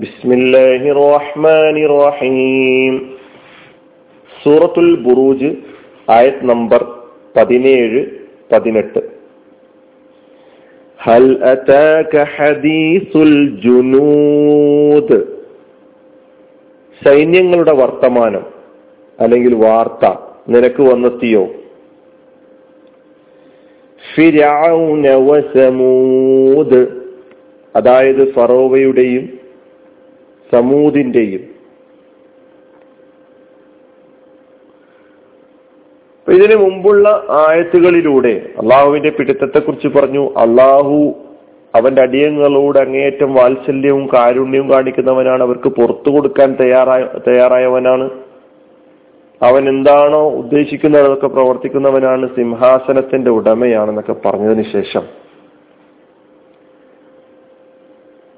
ബിസ്മില്ലാഹി റഹ്മാനി റഹീം സൂറത്തുൽ ബുറൂജ് ആയത് നമ്പർ പതിനേഴ് പതിനെട്ട്. ഹൽ അതാക ഹദീസുൽ ജുനൂദ്. സൈന്യങ്ങളുടെ വർത്തമാനം അല്ലെങ്കിൽ വാർത്ത നിനക്ക് വന്നെത്തിയോ? ഫിരൗന വസമൂദ് അതായത് ഫറോവയുടെയും സമൂദിന്റെയും ഇതിനു മുമ്പുള്ള ആയത്തുകളിലൂടെ അള്ളാഹുവിന്റെ പിടുത്തത്തെ കുറിച്ച് പറഞ്ഞു. അള്ളാഹു അവന്റെ അടിയങ്ങളോട് അങ്ങേയറ്റം വാത്സല്യവും കാരുണ്യവും കാണിക്കുന്നവനാണ്. അവർക്ക് പുറത്തു കൊടുക്കാൻ തയ്യാറായ തയ്യാറായവനാണ്. അവൻ എന്താണോ ഉദ്ദേശിക്കുന്നത് അതൊക്കെ പ്രവർത്തിക്കുന്നവനാണ് സിംഹാസനത്തിന്റെ ഉടമയാണെന്നൊക്കെ പറഞ്ഞതിന് ശേഷം.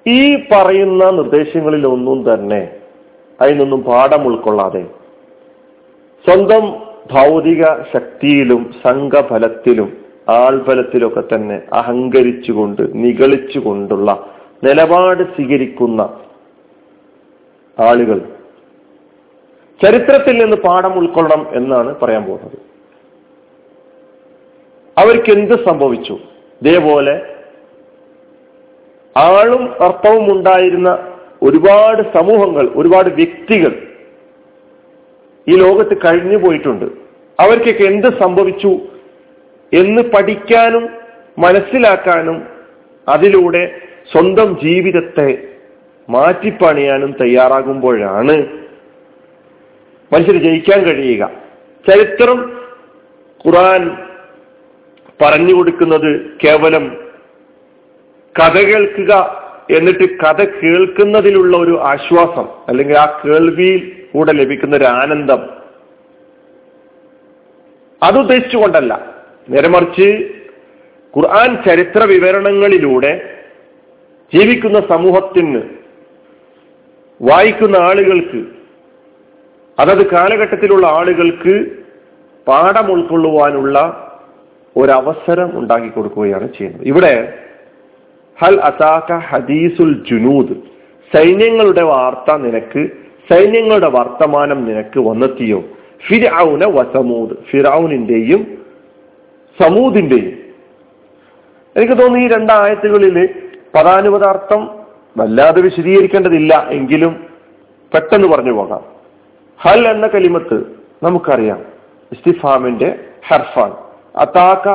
ഈ പറയുന്ന നിർദ്ദേശങ്ങളിൽ ഒന്നും തന്നെ അതിൽ നിന്നും പാഠം ഉൾക്കൊള്ളാതെ സ്വന്തം ഭൗതിക ശക്തിയിലും സംഘഫലത്തിലും ആൾബലത്തിലൊക്കെ തന്നെ അഹങ്കരിച്ചുകൊണ്ട് നിഗളിച്ചുകൊണ്ടുള്ള നിലപാട് സ്വീകരിക്കുന്ന ആളുകൾ ചരിത്രത്തിൽ നിന്ന് പാഠം ഉൾക്കൊള്ളണം എന്നാണ് പറയാൻ പോകുന്നത്. അവർക്ക് എന്ത് സംഭവിച്ചു? ഇതേപോലെ ആളും അർത്ഥവും ഉണ്ടായിരുന്ന ഒരുപാട് സമൂഹങ്ങൾ ഒരുപാട് വ്യക്തികൾ ഈ ലോകത്ത് കഴിഞ്ഞു പോയിട്ടുണ്ട്. അവർക്കൊക്കെ എന്ത് സംഭവിച്ചു എന്ന് പഠിക്കാനും മനസ്സിലാക്കാനും അതിലൂടെ സ്വന്തം ജീവിതത്തെ മാറ്റിപ്പണിയാനും തയ്യാറാകുമ്പോഴാണ് മനുഷ്യർ ജയിക്കാൻ കഴിയുക. ചരിത്രം ഖുറാൻ പറഞ്ഞു കൊടുക്കുന്നത് കേവലം കഥ കേൾക്കുക എന്നിട്ട് കഥ കേൾക്കുന്നതിലുള്ള ഒരു ആശ്വാസം അല്ലെങ്കിൽ ആ കേൾവിയിൽ കൂടെ ലഭിക്കുന്ന ഒരു ആനന്ദം അതുദ്ദേശിച്ചുകൊണ്ടല്ല നേരെ മറിച്ച് ഖുർആൻ ചരിത്ര വിവരണങ്ങളിലൂടെ ജീവിക്കുന്ന സമൂഹത്തിന് വായിക്കുന്ന ആളുകൾക്ക് അതത് കാലഘട്ടത്തിലുള്ള ആളുകൾക്ക് പാഠം ഉൾക്കൊള്ളുവാനുള്ള ഒരവസരം ഉണ്ടാക്കി കൊടുക്കുകയാണ് ചെയ്യുന്നത്. ഇവിടെ ഹൽ അതാക ഹദീസുൽ ജുനൂദ്. സൈന്യങ്ങളുടെ വാർത്ത നിനക്ക് സൈന്യങ്ങളുടെ വർത്തമാനം നിനക്ക് വന്നെത്തിയോ? ഫിർഔന വസമൂദ്. ഫിറൌനിന്റെയും സമൂദിന്റെയും. എനിക്ക് തോന്നുന്നു ഈ രണ്ടായത്തുകളിൽ പദാനുപദാർത്ഥം വല്ലാതെ വിശദീകരിക്കേണ്ടതില്ല എങ്കിലും പെട്ടെന്ന് പറഞ്ഞു പോകാം. ഹൽ എന്ന കലിമത്ത് നമുക്കറിയാം. ഇസ്തിഫാമിന്റെ ഹർഫാൻ അതാക്ക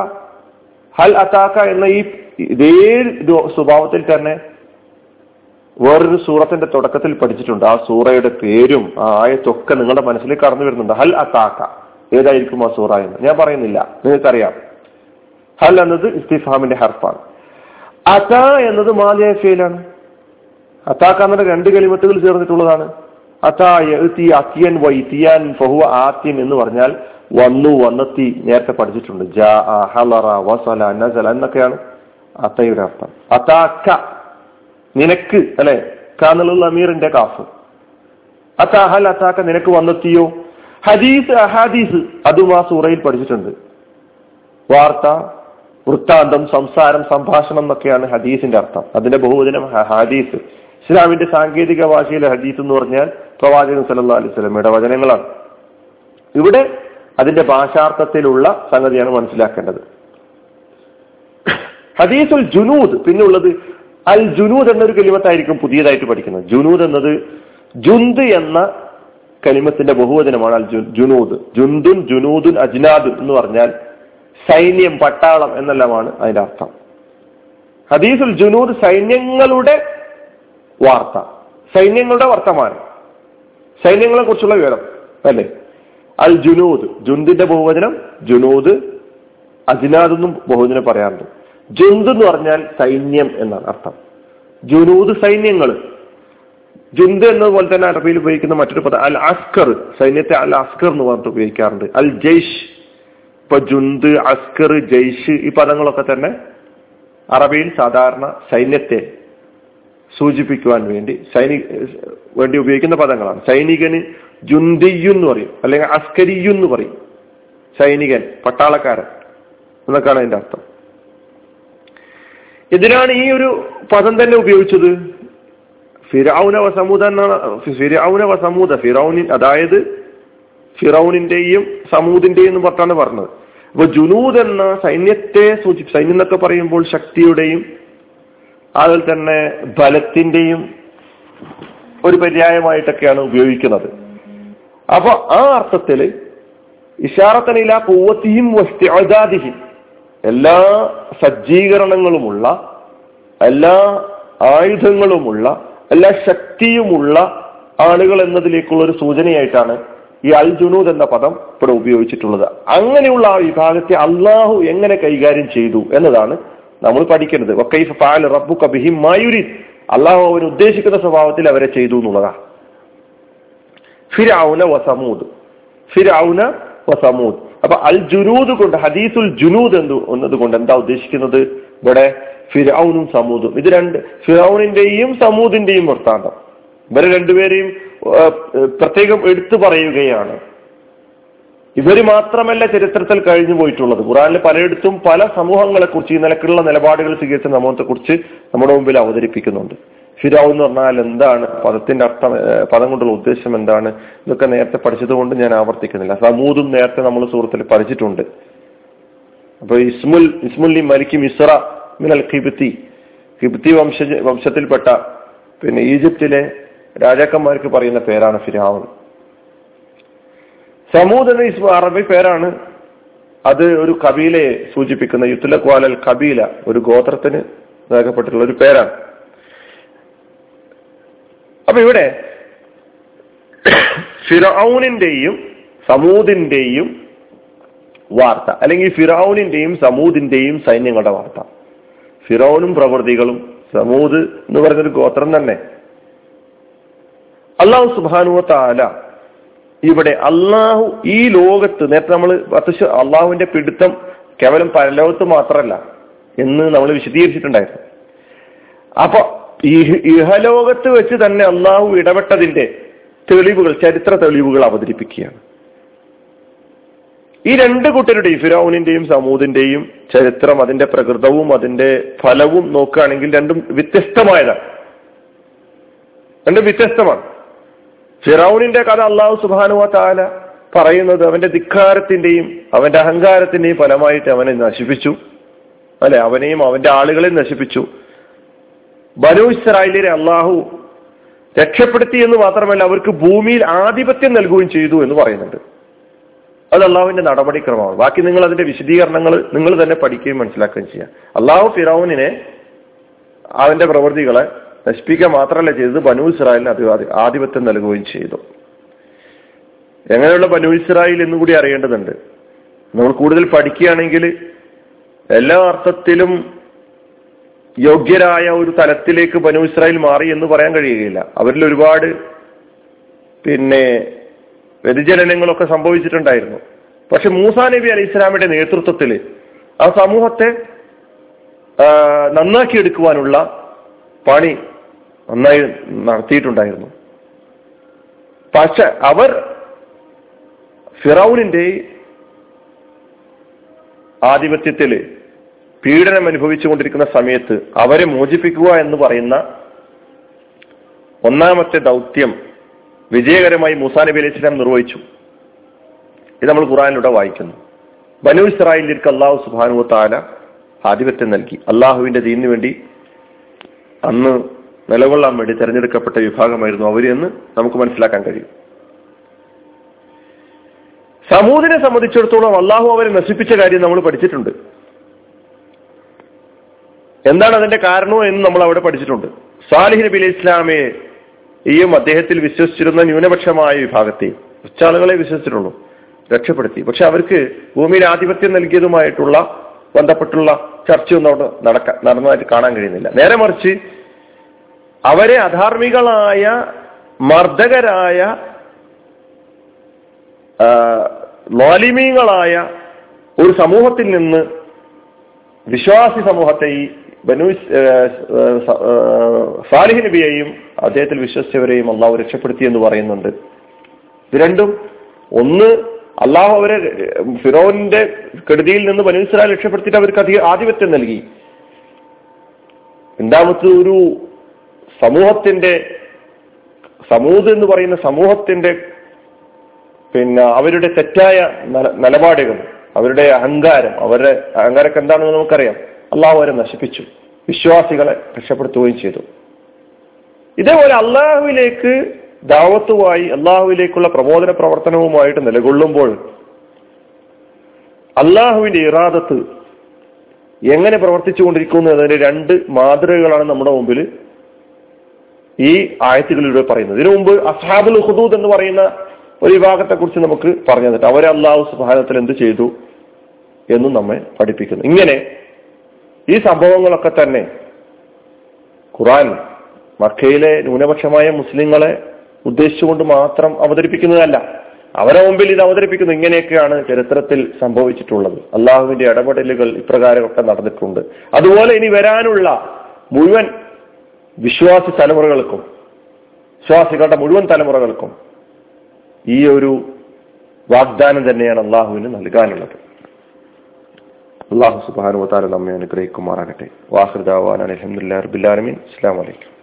ഹൽ അതാക്ക എന്ന ഈ ഇതേ സ്വഭാവത്തിൽ തന്നെ വേറൊരു സൂറത്തിന്റെ തുടക്കത്തിൽ പഠിച്ചിട്ടുണ്ട്. ആ സൂറയുടെ പേരും ആ ആയത്തൊക്കെ നിങ്ങളുടെ മനസ്സിലേക്ക് കടന്നു വരുന്നുണ്ട്. ഹൽ അതാക്ക ഏതായിരിക്കും ആ സൂറ എന്ന്? ഞാൻ പറയുന്നില്ല. നിങ്ങൾക്കറിയാം. ഹൽ എന്നത് ഇസ്തിഫാമിന്റെ ഹർഫാണ്. അത എന്നത് മാലിയ ഫെയിലാണ് അതാക്ക എന്നത് രണ്ട് കലിമത്തുകൾ ചേർന്നിട്ടുള്ളതാണ്. അത്തിയൻ വൈത്തിയാൻ ഫഹു ആത്യം എന്ന് പറഞ്ഞാൽ വന്നു വന്നെത്തി നേരത്തെ പഠിച്ചിട്ടുണ്ട്. ജ ഹലറ വസല നസല എന്നൊക്കെയാണ്. അത്തയുടെ അർത്ഥം. അതാക്ക നിനക്ക് അല്ലെ? കാനുള്ള അമീറിന്റെ കാഫ്. അത്താഹൽ അത്താക്ക നിനക്ക് വന്നെത്തിയോ? ഹദീസ് അഹാദീസ് അതും ആ സൂറയിൽ പഠിച്ചിട്ടുണ്ട്. വാർത്ത വൃത്താന്തം സംസാരം സംഭാഷണം എന്നൊക്കെയാണ് ഹദീസിന്റെ അർത്ഥം. അതിന്റെ ബഹുവചനം ഹദീസ്. ഇസ്ലാമിന്റെ സാങ്കേതിക ഭാഷയിലെ ഹദീസ് എന്ന് പറഞ്ഞാൽ പ്രവാചകൻ സല്ലാ അലൈഹി സ്വലമയുടെ വചനങ്ങളാണ്. ഇവിടെ അതിന്റെ ഭാഷാർത്ഥത്തിലുള്ള സംഗതിയാണ് മനസ്സിലാക്കേണ്ടത്. ഹദീസുൽ ജുനൂദ് പിന്നുള്ളത് അൽ ജുനൂദ് എന്നൊരു കലിമത്തായിരിക്കും പുതിയതായിട്ട് പഠിക്കുന്നത്. ജുനൂദ് എന്നത് ജുന്ത് എന്ന കലിമത്തിന്റെ ബഹുവചനമാണ് അൽ ജുനൂദ്. ജുന്തുൻ ജുനൂദുൻ അജ്നാദ് എന്ന് പറഞ്ഞാൽ സൈന്യം പട്ടാളം എന്നെല്ലാമാണ് അതിന്റെ അർത്ഥം. ഹദീസുൽ ജുനൂദ് സൈന്യങ്ങളുടെ വാർത്ത സൈന്യങ്ങളുടെ വർത്തമാനം സൈന്യങ്ങളെ കുറിച്ചുള്ള വിവരം അല്ലേ? അൽ ജുനൂദ് ജുന്തിന്റെ ബഹുവചനം ജുനൂദ് അജ്നാദ് എന്നും ബഹുവചനം പറയാറുണ്ട്. ജുന്ത് എന്ന് പറഞ്ഞാൽ സൈന്യം എന്നാണ് അർത്ഥം. ജുനൂദ് സൈന്യങ്ങൾ. ജുന്ത് എന്നതുപോലെ തന്നെ അറബിയിൽ ഉപയോഗിക്കുന്ന മറ്റൊരു പദം അൽ അസ്കർ. സൈന്യത്തെ അൽ അസ്കർ എന്ന് പറഞ്ഞിട്ട് ഉപയോഗിക്കാറുണ്ട്. അൽ ജയ്ഷ്. ഇപ്പൊ ജുന്ത് അസ്കർ ജയ്ഷ് ഈ പദങ്ങളൊക്കെ തന്നെ അറബിയിൽ സാധാരണ സൈന്യത്തെ സൂചിപ്പിക്കുവാൻ വേണ്ടി സൈനിക വേണ്ടി ഉപയോഗിക്കുന്ന പദങ്ങളാണ്. സൈനികന് ജുന്തിയു എന്ന് പറയും. അല്ലെങ്കിൽ അസ്കരിയു എന്ന് പറയും. സൈനികൻ പട്ടാളക്കാരൻ. എന്നൊക്കെയാണ് അതിന്റെ അർത്ഥം. എന്തിനാണ് ഈ ഒരു പദം തന്നെ ഉപയോഗിച്ചത്? ഫിറൌന വസമൂദ എന്നാണ് ഫിറൌന വസമൂദ ഫിറൌനി അതായത് ഫിറൌനിന്റെയും സമൂദിന്റെയും എന്ന് പറഞ്ഞാണ് പറഞ്ഞത്. അപ്പൊ ജുനൂദ് എന്ന സൈന്യത്തെ സൂചി സൈന്യം എന്നൊക്കെ പറയുമ്പോൾ ശക്തിയുടെയും അതുപോലെ തന്നെ ബലത്തിന്റെയും ഒരു പര്യായമായിട്ടൊക്കെയാണ് ഉപയോഗിക്കുന്നത്. അപ്പൊ ആ അർത്ഥത്തിൽ ഇഷാറത്തനില പൂവത്തിയും എല്ലാ സജ്ജീകരണങ്ങളുമുള്ള എല്ലാ ആയുധങ്ങളുമുള്ള എല്ലാ ശക്തിയുമുള്ള ആളുകൾ എന്നതിലേക്കുള്ള ഒരു സൂചനയായിട്ടാണ് ഈ അൽ ജുനൂദ് എന്ന പദം ഇവിടെ ഉപയോഗിച്ചിട്ടുള്ളത്. അങ്ങനെയുള്ള ആ വിഭാഗത്തെ അള്ളാഹു എങ്ങനെ കൈകാര്യം ചെയ്തു എന്നതാണ് നമ്മൾ പഠിക്കുന്നത്. വക്കൈഫ് പാൽ റബ്ബു കബിഹിം മായുരി അള്ളാഹു അവൻ ഉദ്ദേശിക്കുന്ന സ്വഭാവത്തിൽ അവരെ ചെയ്തു എന്നുള്ളതാണ്. ഫിരൗന വസമൂദ് ഫിരൗന വസമൂദ് അപ്പൊ അൽ ജുനൂദ് കൊണ്ട് ഹദീസുൽ ജുനൂദ് എന്ത് കൊണ്ട് എന്താ ഉദ്ദേശിക്കുന്നത്? ഇവിടെ ഫിറൌനും സമൂദും. ഇത് രണ്ട് ഫിറൌനിന്റെയും സമൂദിന്റെയും വൃത്താന്തം. ഇവരെ രണ്ടുപേരെയും പ്രത്യേകം എടുത്തു പറയുകയാണ്. ഇവർ മാത്രമല്ല ചരിത്രത്തിൽ കഴിഞ്ഞു പോയിട്ടുള്ളത്. ഖുറാനിൽ പലയിടത്തും പല സമൂഹങ്ങളെ കുറിച്ച് ഈ നിലക്കുള്ള നിലപാടുകൾ സ്വീകരിച്ച സമൂഹത്തെ കുറിച്ച് നമ്മുടെ മുമ്പിൽ അവതരിപ്പിക്കുന്നുണ്ട്. ഫിരാവ് എന്ന് പറഞ്ഞാൽ എന്താണ്? പദത്തിന്റെ അർത്ഥം പദം കൊണ്ടുള്ള ഉദ്ദേശം എന്താണ്? ഇതൊക്കെ നേരത്തെ പഠിച്ചതുകൊണ്ട് ഞാൻ ആവർത്തിക്കുന്നില്ല. സമൂതും നേരത്തെ നമ്മൾ സുഹൃത്തിൽ പഠിച്ചിട്ടുണ്ട്. അപ്പൊ ഇസ്മുൽ ഇസ്മുല്ലി മലിക്കി മിസ്ര മിനൽ ഖിബത്തി ഖിബത്തി വംശ വംശത്തിൽപ്പെട്ട പിന്നെ ഈജിപ്തിലെ രാജാക്കന്മാർക്ക് പറയുന്ന പേരാണ് ഫിരാവൻ സമൂദ് എന്ന ഇസ്മ അറബി പേരാണ് അത് ഒരു കബീലയെ സൂചിപ്പിക്കുന്ന യുത്തുലക്വാലൽ കബീല ഒരു ഗോത്രത്തിന് നൽകപ്പെട്ടിട്ടുള്ള ഒരു പേരാണ്. അപ്പൊ ഇവിടെ ഫിറൌനിന്റെയും സമൂദിന്റെയും വാർത്ത അല്ലെങ്കിൽ ഫിറൌനിന്റെയും സമൂദിന്റെയും സൈന്യങ്ങളുടെ വാർത്ത. ഫിറൌനും പ്രവൃത്തികളും സമൂദ് എന്ന് പറയുന്നൊരു ഗോത്രം തന്നെ. അള്ളാഹു സുബാനുവ താല ഇവിടെ അള്ളാഹു ഈ ലോകത്ത് നേരത്തെ നമ്മൾ അത്യാവശ്യം അള്ളാഹുവിന്റെ പിടുത്തം കേവലം പരലോകത്ത് മാത്രമല്ല എന്ന് നമ്മൾ വിശദീകരിച്ചിട്ടുണ്ടായിരുന്നു. അപ്പൊ ഇഹലോകത്ത് വെച്ച് തന്നെ അള്ളാഹു ഇടപെട്ടതിന്റെ തെളിവുകൾ ചരിത്ര തെളിവുകൾ അവതരിപ്പിക്കുകയാണ്. ഈ രണ്ട് കൂട്ടരുടെയും ഫിറോനിന്റെയും സമൂദിന്റെയും ചരിത്രം അതിന്റെ പ്രകൃതവും അതിന്റെ ഫലവും നോക്കുകയാണെങ്കിൽ രണ്ടും വ്യത്യസ്തമായതാണ്. രണ്ടും വ്യത്യസ്തമാണ്. ഫിറൌനിന്റെ കഥ അള്ളാഹു സുബാനുവ താല പറയുന്നത് അവന്റെ ധിക്കാരത്തിന്റെയും അവന്റെ അഹങ്കാരത്തിന്റെയും ഫലമായിട്ട് അവനെ നശിപ്പിച്ചു. അല്ലെ? അവനെയും അവന്റെ ആളുകളെയും നശിപ്പിച്ചു. ബനു ഇസ്രായേലിനെ അള്ളാഹു രക്ഷപ്പെടുത്തി എന്ന് മാത്രമല്ല അവർക്ക് ഭൂമിയിൽ ആധിപത്യം നൽകുകയും ചെയ്തു എന്ന് പറയുന്നുണ്ട്. അത് അള്ളാഹുവിന്റെ നടപടിക്രമമാണ്. ബാക്കി നിങ്ങൾ അതിന്റെ വിശദീകരണങ്ങൾ നിങ്ങൾ തന്നെ പഠിക്കുകയും മനസ്സിലാക്കുകയും ചെയ്യാം. അള്ളാഹു ഫിറൌനിനെ അവന്റെ പ്രവൃത്തികളെ നശിപ്പിക്കുക മാത്രമല്ല ചെയ്തത്. ബനു ഇസ്രായേലിന് അത് ആധിപത്യം നൽകുകയും ചെയ്തു. എങ്ങനെയുള്ള ബനു ഇസ്രായേൽ എന്നും കൂടി അറിയേണ്ടതുണ്ട്. നമ്മൾ കൂടുതൽ പഠിക്കുകയാണെങ്കിൽ എല്ലാ അർത്ഥത്തിലും യോഗ്യരായ ഒരു തലത്തിലേക്ക് ബനു ഇസ്രായേൽ മാറി എന്ന് പറയാൻ കഴിയുകയില്ല. അവരിൽ ഒരുപാട് പിന്നെ വ്യതിചലനങ്ങളൊക്കെ സംഭവിച്ചിട്ടുണ്ടായിരുന്നു. പക്ഷെ മൂസാ നബി അലി ഇസ്ലാമിന്റെ നേതൃത്വത്തിൽ ആ സമൂഹത്തെ നന്നാക്കിയെടുക്കുവാനുള്ള പണി നന്നായി നടത്തിയിട്ടുണ്ടായിരുന്നു. പക്ഷെ അവർ ഫിറൌനിന്റെ ആധിപത്യത്തിൽ പീഡനം അനുഭവിച്ചുകൊണ്ടിരിക്കുന്ന സമയത്ത് അവരെ മോചിപ്പിക്കുക എന്ന് പറയുന്ന ഒന്നാമത്തെ ദൗത്യം വിജയകരമായി മൂസാ നബി അലൈഹി സ്വലാം നിർവഹിച്ചു. ഇത് നമ്മൾ ഖുറാനിലൂടെ വായിക്കുന്നു. ബനു ഇസ്രായേലിലേക്ക് അള്ളാഹു സുബാനു താല ആധിപത്യം നൽകി. അള്ളാഹുവിന്റെ ദീനിനു വേണ്ടി അന്ന് നിലകൊള്ളാൻ വേണ്ടി തെരഞ്ഞെടുക്കപ്പെട്ട വിഭാഗമായിരുന്നു അവർ എന്ന് നമുക്ക് മനസ്സിലാക്കാൻ കഴിയും. സമൂഹിനെ സംബന്ധിച്ചിടത്തോളം അള്ളാഹു അവരെ നശിപ്പിച്ച കാര്യം നമ്മൾ പഠിച്ചിട്ടുണ്ട്. എന്താണ് അതിന്റെ കാരണവും എന്ന് നമ്മൾ അവിടെ പഠിച്ചിട്ടുണ്ട്. സാലിഹ് നബി അലൈഹി ഇസ്ലാമയെയും അദ്ദേഹത്തിൽ വിശ്വസിച്ചിരുന്ന ന്യൂനപക്ഷമായ വിഭാഗത്തെയും ഉച്ചാളുകളെ വിശ്വസിച്ചിട്ടുള്ളൂ രക്ഷപ്പെടുത്തി. പക്ഷെ അവർക്ക് ഭൂമിയിൽ ആധിപത്യം നൽകിയതുമായിട്ടുള്ള ബന്ധപ്പെട്ടുള്ള ചർച്ചയൊന്നും അവിടെ നടക്കാൻ നടന്നതായിട്ട് കാണാൻ കഴിയുന്നില്ല. നേരെ മറിച്ച് അവരെ അധാർമികളായ മർദ്ദകരായ ലോലിമീങ്ങളായ ഒരു സമൂഹത്തിൽ നിന്ന് വിശ്വാസി സമൂഹത്തെ ഈ ബനു സാലിഹ് നബിയെയും അദ്ദേഹത്തിൽ വിശ്വസിച്ചവരെയും അള്ളാഹു രക്ഷപ്പെടുത്തി എന്ന് പറയുന്നുണ്ട്. ഇത് രണ്ടും ഒന്ന് അള്ളാഹു അവരെ ഫിറോന്റെ കെടുതിയിൽ നിന്ന് ബനു ഇസ്രായേൽ രക്ഷപ്പെടുത്തിയിട്ട് അവർക്ക് അധിക ആധിപത്യം നൽകി. രണ്ടാമത്തെ ഒരു സമൂഹത്തിന്റെ സമൂത് എന്ന് പറയുന്ന സമൂഹത്തിന്റെ പിന്നെ അവരുടെ തെറ്റായ നിലപാടുകൾ അവരുടെ അഹങ്കാരം അവരുടെ അഹങ്കാരമൊക്കെ എന്താണെന്ന് നമുക്കറിയാം. അള്ളാഹു അവരെ നശിപ്പിച്ചു. വിശ്വാസികളെ രക്ഷപ്പെടുത്തുകയും ചെയ്തു. ഇതേപോലെ അള്ളാഹുവിലേക്ക് ദാവത്തുമായി അള്ളാഹുവിലേക്കുള്ള പ്രബോധന പ്രവർത്തനവുമായിട്ട് നിലകൊള്ളുമ്പോൾ അള്ളാഹുവിന്റെ ഇറാദത്ത് എങ്ങനെ പ്രവർത്തിച്ചുകൊണ്ടിരിക്കുന്നു എന്നതിന്റെ രണ്ട് മാതൃകകളാണ് നമ്മുടെ മുമ്പിൽ ഈ ആയത്തുകളിലൂടെ പറയുന്നത്. ഇതിനു മുമ്പ് അസാബുൽ ഹുദൂദ് എന്ന് പറയുന്ന ഒരു വിഭാഗത്തെ കുറിച്ച് നമുക്ക് പറഞ്ഞു തന്നിട്ട് അവരെ അള്ളാഹു സുഹാനത്തിൽ എന്ത് ചെയ്തു എന്നും നമ്മെ പഠിപ്പിക്കുന്നു. ഇങ്ങനെ ഈ സംഭവങ്ങളൊക്കെ തന്നെ ഖുറാൻ മക്കയിലെ ന്യൂനപക്ഷമായ മുസ്ലിങ്ങളെ ഉദ്ദേശിച്ചുകൊണ്ട് മാത്രം അവതരിപ്പിക്കുന്നതല്ല. അവരെ മുമ്പിൽ ഇത് അവതരിപ്പിക്കുന്നു. ഇങ്ങനെയൊക്കെയാണ് ചരിത്രത്തിൽ സംഭവിച്ചിട്ടുള്ളത്. അള്ളാഹുവിന്റെ ഇടപെടലുകൾ ഇപ്രകാരമൊക്കെ നടന്നിട്ടുണ്ട്. അതുപോലെ ഇനി വരാനുള്ള മുഴുവൻ വിശ്വാസി തലമുറകൾക്കും വിശ്വാസികളുടെ മുഴുവൻ തലമുറകൾക്കും ഈ ഒരു വാഗ്ദാനം തന്നെയാണ് അള്ളാഹുവിന് നൽകാനുള്ളത്. അള്ളാഹു സുബാനുവത്താല നമ്മെ അനുഗ്രഹിക്കുമാറാകട്ടെ. വാഹൃദാവാൻ അലഹമുല്ലാ റബില്ലാലമീൻ അസ്സാം വലൈക്കും